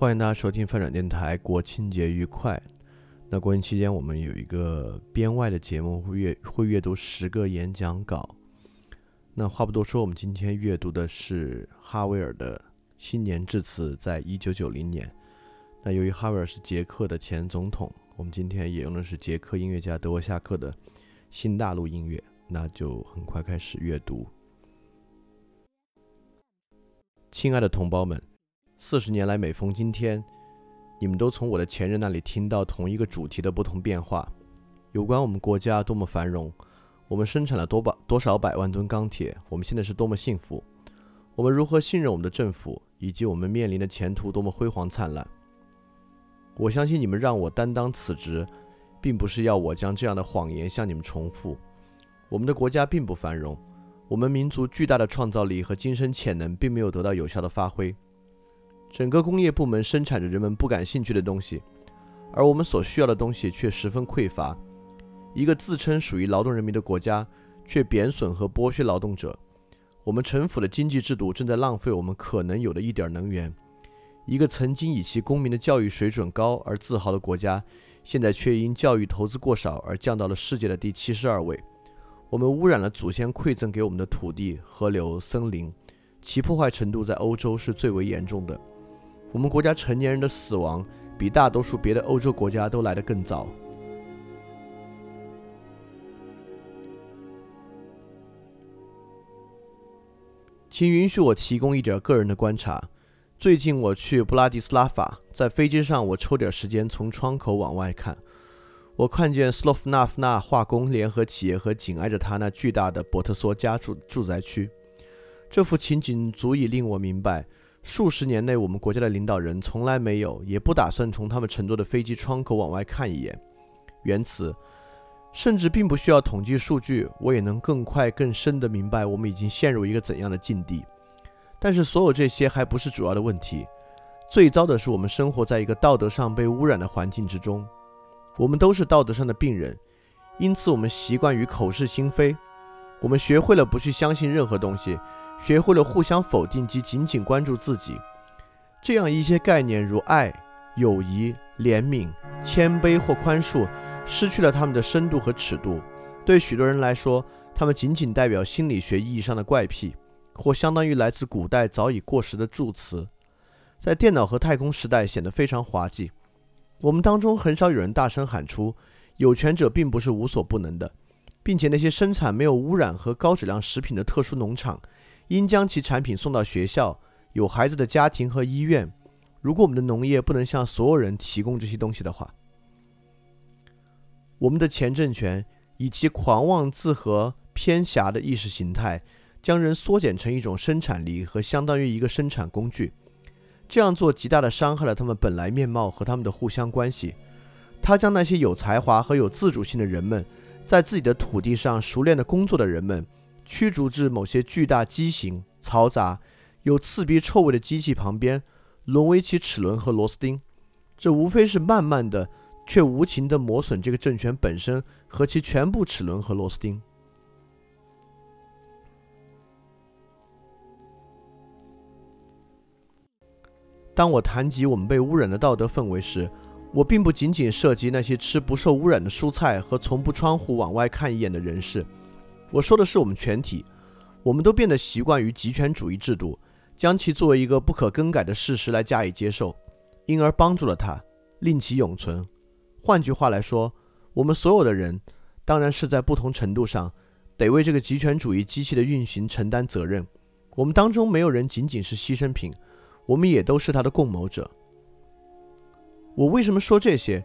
欢迎大家收听翻转电台，国庆节愉快。那国庆期间，我们有一个编外的节目，会阅会阅读十个演讲稿。那话不多说，我们今天阅读的是哈维尔的新年致辞，在一九九零年。那由于哈维尔是捷克的前总统，我们今天也用的是捷克音乐家德沃夏克的新大陆音乐，那就很快开始阅读。亲爱的同胞们，四十年来，每逢今天，你们都从我的前任那里听到同一个主题的不同变化，有关我们国家多么繁荣，我们生产了多百多少百万吨钢铁，我们现在是多么幸福，我们如何信任我们的政府，以及我们面临的前途多么辉煌灿烂。我相信你们让我担当此职，并不是要我将这样的谎言向你们重复。我们的国家并不繁荣。我们民族巨大的创造力和精神潜能并没有得到有效的发挥，整个工业部门生产着人们不感兴趣的东西，而我们所需要的东西却十分匮乏。一个自称属于劳动人民的国家，却贬损和剥削劳动者。我们城府的经济制度正在浪费我们可能有的一点能源。一个曾经以其公民的教育水准高而自豪的国家，现在却因教育投资过少而降到了世界的第七十二位。我们污染了祖先馈赠给我们的土地、河流、森林，其破坏程度在欧洲是最为严重的。我们国家成年人的死亡比大多数别的欧洲国家都来得更早。请允许我提供一点个人的观察。最近我去布拉迪斯拉法，在飞机上，我抽点时间从窗口往外看。我看见斯洛夫纳夫纳化工联合企业和紧挨着它那巨大的博特索家住住宅区，这幅情景足以令我明白，数十年内我们国家的领导人从来没有，也不打算从他们乘坐的飞机窗口往外看一眼。原词，甚至并不需要统计数据，我也能更快、更深地明白我们已经陷入一个怎样的境地。但是，所有这些还不是主要的问题。最糟的是，我们生活在一个道德上被污染的环境之中。我们都是道德上的病人，因此我们习惯于口是心非。我们学会了不去相信任何东西，学会了互相否定及仅仅关注自己。这样一些概念，如爱、友谊、怜悯、谦卑或宽恕，失去了他们的深度和尺度。对许多人来说，他们仅仅代表心理学意义上的怪癖，或相当于来自古代早已过时的助词，在电脑和太空时代显得非常滑稽。我们当中很少有人大声喊出：“有权者并不是无所不能的，并且那些生产没有污染和高质量食品的特殊农场，应将其产品送到学校、有孩子的家庭和医院。如果我们的农业不能向所有人提供这些东西的话，我们的前政权以其狂妄自和偏狭的意识形态，将人缩减成一种生产力和相当于一个生产工具。”这样做极大的伤害了他们本来面貌和他们的互相关系。他将那些有才华和有自主性的人们，在自己的土地上熟练的工作的人们，驱逐至某些巨大畸形、嘈杂、有刺鼻臭味的机器旁边，沦为其齿轮和螺丝钉。这无非是慢慢的，却无情地磨损这个政权本身和其全部齿轮和螺丝钉。当我谈及我们被污染的道德氛围时，我并不仅仅涉及那些吃不受污染的蔬菜和从不窗户往外看一眼的人士。我说的是我们全体。我们都变得习惯于极权主义制度，将其作为一个不可更改的事实来加以接受，因而帮助了它，令其永存。换句话来说，我们所有的人，当然是在不同程度上，得为这个极权主义机器的运行承担责任。我们当中没有人仅仅是牺牲品。我们也都是他的共谋者。我为什么说这些？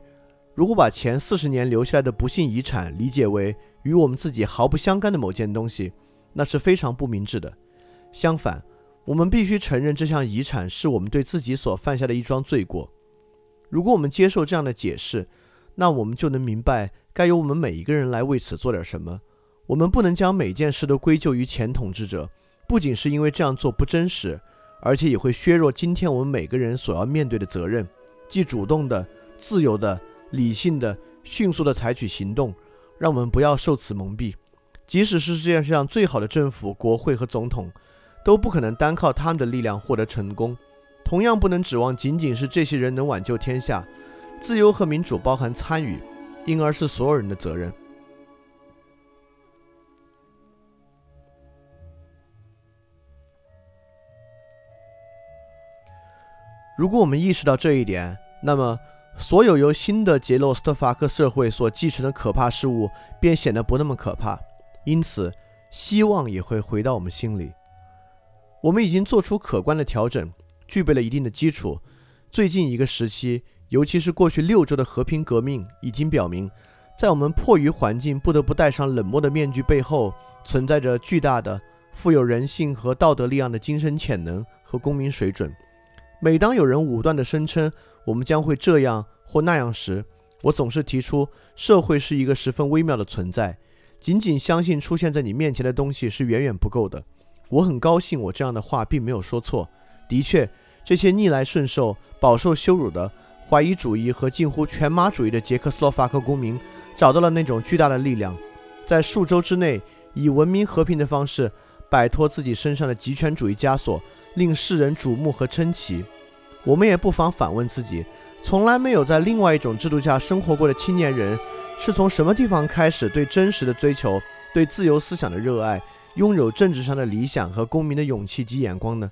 如果把前四十年留下来的不幸遗产理解为与我们自己毫不相干的某件东西，那是非常不明智的。相反，我们必须承认这项遗产是我们对自己所犯下的一桩罪过。如果我们接受这样的解释，那我们就能明白该由我们每一个人来为此做点什么。我们不能将每件事都归咎于前统治者，不仅是因为这样做不真实。而且也会削弱今天我们每个人所要面对的责任，即主动的、自由的、理性的、迅速的采取行动。让我们不要受此蒙蔽。即使是世界上最好的政府、国会和总统，都不可能单靠他们的力量获得成功。同样不能指望仅仅是这些人能挽救天下。自由和民主包含参与，因而是所有人的责任。如果我们意识到这一点，那么所有由新的杰洛斯特法克社会所继承的可怕事物便显得不那么可怕。因此，希望也会回到我们心里。我们已经做出可观的调整，具备了一定的基础。最近一个时期，尤其是过去六周的和平革命，已经表明，在我们迫于环境不得不戴上冷漠的面具背后，存在着巨大的、富有人性和道德力量的精神潜能和公民水准。每当有人武断地声称我们将会这样或那样时，我总是提出，社会是一个十分微妙的存在，仅仅相信出现在你面前的东西是远远不够的。我很高兴，我这样的话并没有说错。的确，这些逆来顺受、饱受羞辱的怀疑主义和近乎全马主义的捷克斯洛伐克公民找到了那种巨大的力量，在数周之内以文明和平的方式摆脱自己身上的极权主义枷锁，令世人瞩目和称奇。我们也不妨反问自己：从来没有在另外一种制度下生活过的青年人，是从什么地方开始对真实的追求、对自由思想的热爱、拥有政治上的理想和公民的勇气及眼光呢？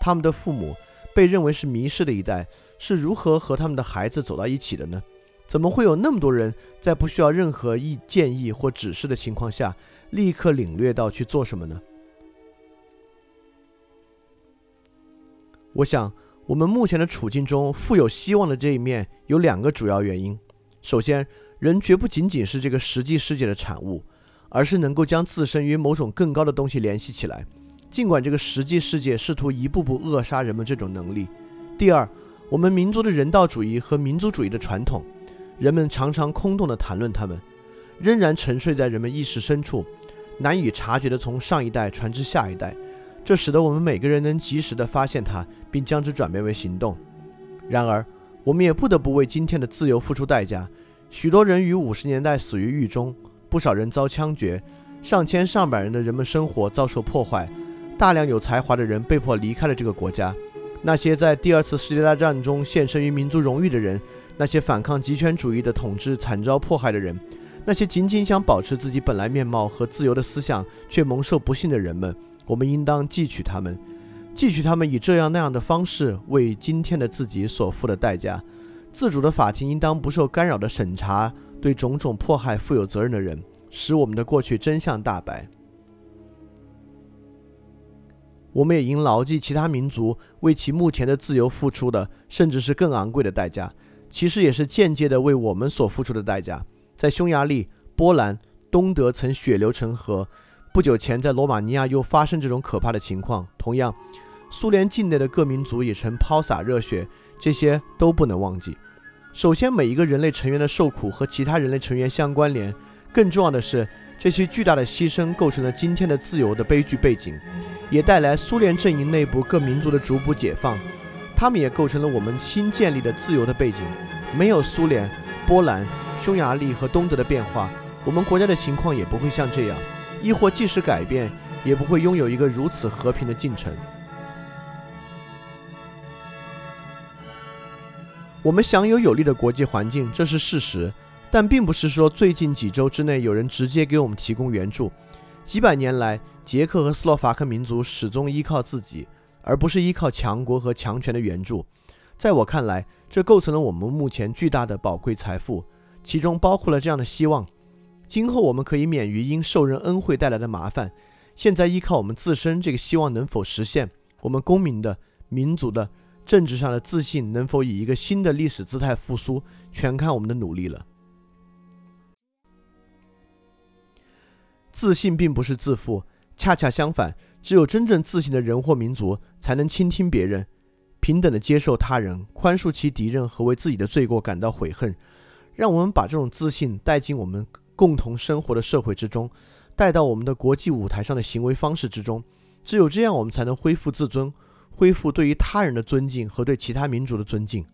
他们的父母被认为是迷失的一代，是如何和他们的孩子走到一起的呢？怎么会有那么多人在不需要任何意建议或指示的情况下，立刻领略到去做什么呢？我想。我们目前的处境中，富有希望的这一面有两个主要原因。首先，人绝不仅仅是这个实际世界的产物，而是能够将自身与某种更高的东西联系起来，尽管这个实际世界试图一步步扼杀人们这种能力。第二，我们民族的人道主义和民族主义的传统，人们常常空洞地谈论他们，仍然沉睡在人们意识深处，难以察觉地从上一代传至下一代。这使得我们每个人能及时地发现它，并将之转变为行动。然而，我们也不得不为今天的自由付出代价。许多人于五十年代死于狱中，不少人遭枪决，上千上百人的人们生活遭受破坏，大量有才华的人被迫离开了这个国家。那些在第二次世界大战中献身于民族荣誉的人，那些反抗极权主义的统治惨遭迫害的人，那些仅仅想保持自己本来面貌和自由的思想却蒙受不幸的人们。我们应当汲取他们，汲取他们以这样那样的方式为今天的自己所付的代价。自主的法庭应当不受干扰地审查对种种迫害负有责任的人，使我们的过去真相大白。我们也应牢记其他民族为其目前的自由付出的，甚至是更昂贵的代价，其实也是间接的为我们所付出的代价。在匈牙利、波兰、东德曾血流成河。不久前，在罗马尼亚又发生这种可怕的情况。同样，苏联境内的各民族也曾抛洒热血，这些都不能忘记。首先，每一个人类成员的受苦和其他人类成员相关联；更重要的是，这些巨大的牺牲构成了今天的自由的悲剧背景，也带来苏联阵营内部各民族的逐步解放。他们也构成了我们新建立的自由的背景。没有苏联、波兰、匈牙利和东德的变化，我们国家的情况也不会像这样。亦或即使改变，也不会拥有一个如此和平的进程。我们享有有利的国际环境，这是事实，但并不是说最近几周之内有人直接给我们提供援助。几百年来，捷克和斯洛伐克民族始终依靠自己，而不是依靠强国和强权的援助。在我看来，这构成了我们目前巨大的宝贵财富，其中包括了这样的希望。今后我们可以免于因受人恩惠带来的麻烦。现在依靠我们自身，这个希望能否实现？我们公民的、民族的、政治上的自信能否以一个新的历史姿态复苏，全看我们的努力了。自信并不是自负，恰恰相反，只有真正自信的人或民族，才能倾听别人，平等的接受他人，宽恕其敌人和为自己的罪过感到悔恨。让我们把这种自信带进我们。共同生活的社会之中，带到我们的国际舞台上的行为方式之中，只有这样，我们才能恢复自尊，恢复对于他人的尊敬和对其他民族的尊敬。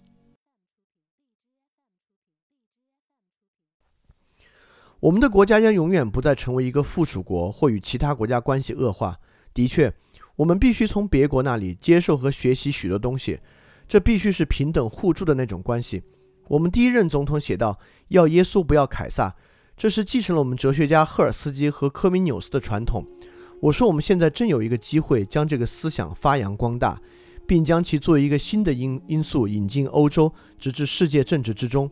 我们的国家将永远不再成为一个附属国或与其他国家关系恶化。的确，我们必须从别国那里接受和学习许多东西，这必须是平等互助的那种关系。我们第一任总统写道：“要耶稣，不要凯撒。”这是继承了我们哲学家赫尔斯基和科米纽斯的传统。我说，我们现在正有一个机会将这个思想发扬光大，并将其作为一个新的因因素引进欧洲，直至世界政治之中。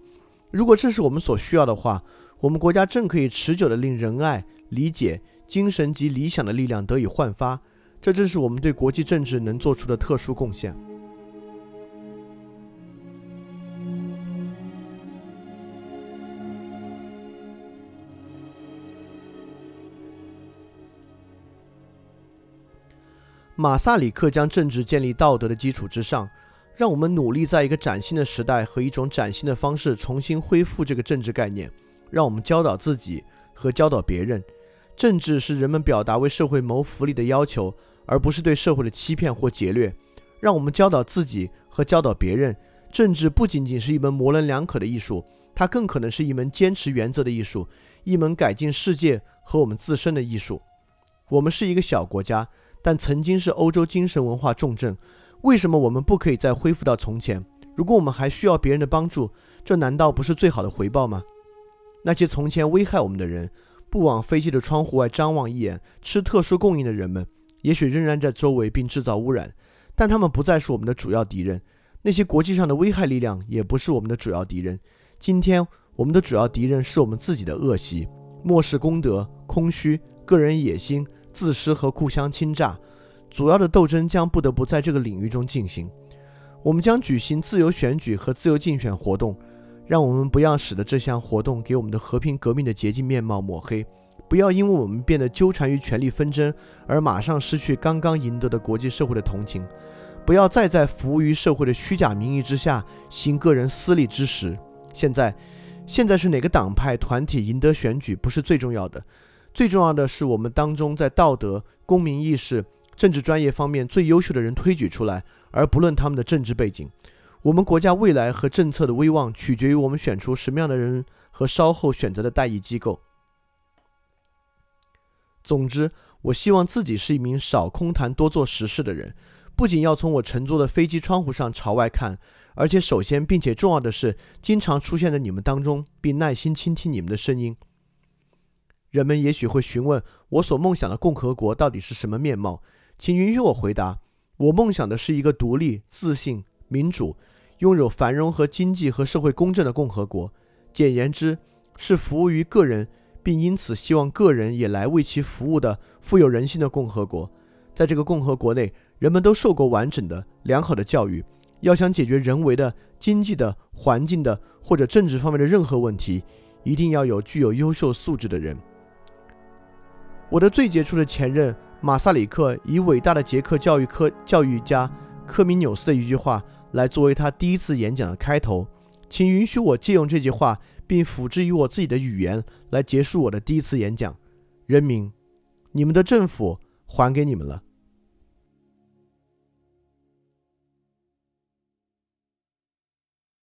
如果这是我们所需要的话，我们国家正可以持久的令仁爱、理解、精神及理想的力量得以焕发。这正是我们对国际政治能做出的特殊贡献。马萨里克将政治建立道德的基础之上，让我们努力在一个崭新的时代和一种崭新的方式重新恢复这个政治概念。让我们教导自己和教导别人，政治是人们表达为社会谋福利的要求，而不是对社会的欺骗或劫掠。让我们教导自己和教导别人，政治不仅仅是一门模棱两可的艺术，它更可能是一门坚持原则的艺术，一门改进世界和我们自身的艺术。我们是一个小国家。但曾经是欧洲精神文化重镇，为什么我们不可以再恢复到从前？如果我们还需要别人的帮助，这难道不是最好的回报吗？那些从前危害我们的人，不往飞机的窗户外张望一眼，吃特殊供应的人们，也许仍然在周围并制造污染，但他们不再是我们的主要敌人。那些国际上的危害力量也不是我们的主要敌人。今天，我们的主要敌人是我们自己的恶习：漠视公德、空虚、个人野心。自私和互相侵占，主要的斗争将不得不在这个领域中进行。我们将举行自由选举和自由竞选活动，让我们不要使得这项活动给我们的和平革命的洁净面貌抹黑，不要因为我们变得纠缠于权力纷争而马上失去刚刚赢得的国际社会的同情，不要再在服务于社会的虚假名义之下行个人私利之实。现在，现在是哪个党派团体赢得选举不是最重要的。最重要的是，我们当中在道德、公民意识、政治专业方面最优秀的人推举出来，而不论他们的政治背景。我们国家未来和政策的威望取决于我们选出什么样的人和稍后选择的代议机构。总之，我希望自己是一名少空谈多做实事的人，不仅要从我乘坐的飞机窗户上朝外看，而且首先并且重要的是，经常出现在你们当中，并耐心倾听你们的声音。人们也许会询问我所梦想的共和国到底是什么面貌，请允许我回答：我梦想的是一个独立、自信、民主、拥有繁荣和经济和社会公正的共和国。简言之，是服务于个人，并因此希望个人也来为其服务的富有人性的共和国。在这个共和国内，人们都受过完整的、良好的教育。要想解决人为的、经济的、环境的或者政治方面的任何问题，一定要有具有优秀素质的人。我的最杰出的前任马萨里克以伟大的捷克教育科教育家科米纽斯的一句话来作为他第一次演讲的开头，请允许我借用这句话，并辅之于我自己的语言来结束我的第一次演讲。人民，你们的政府还给你们了。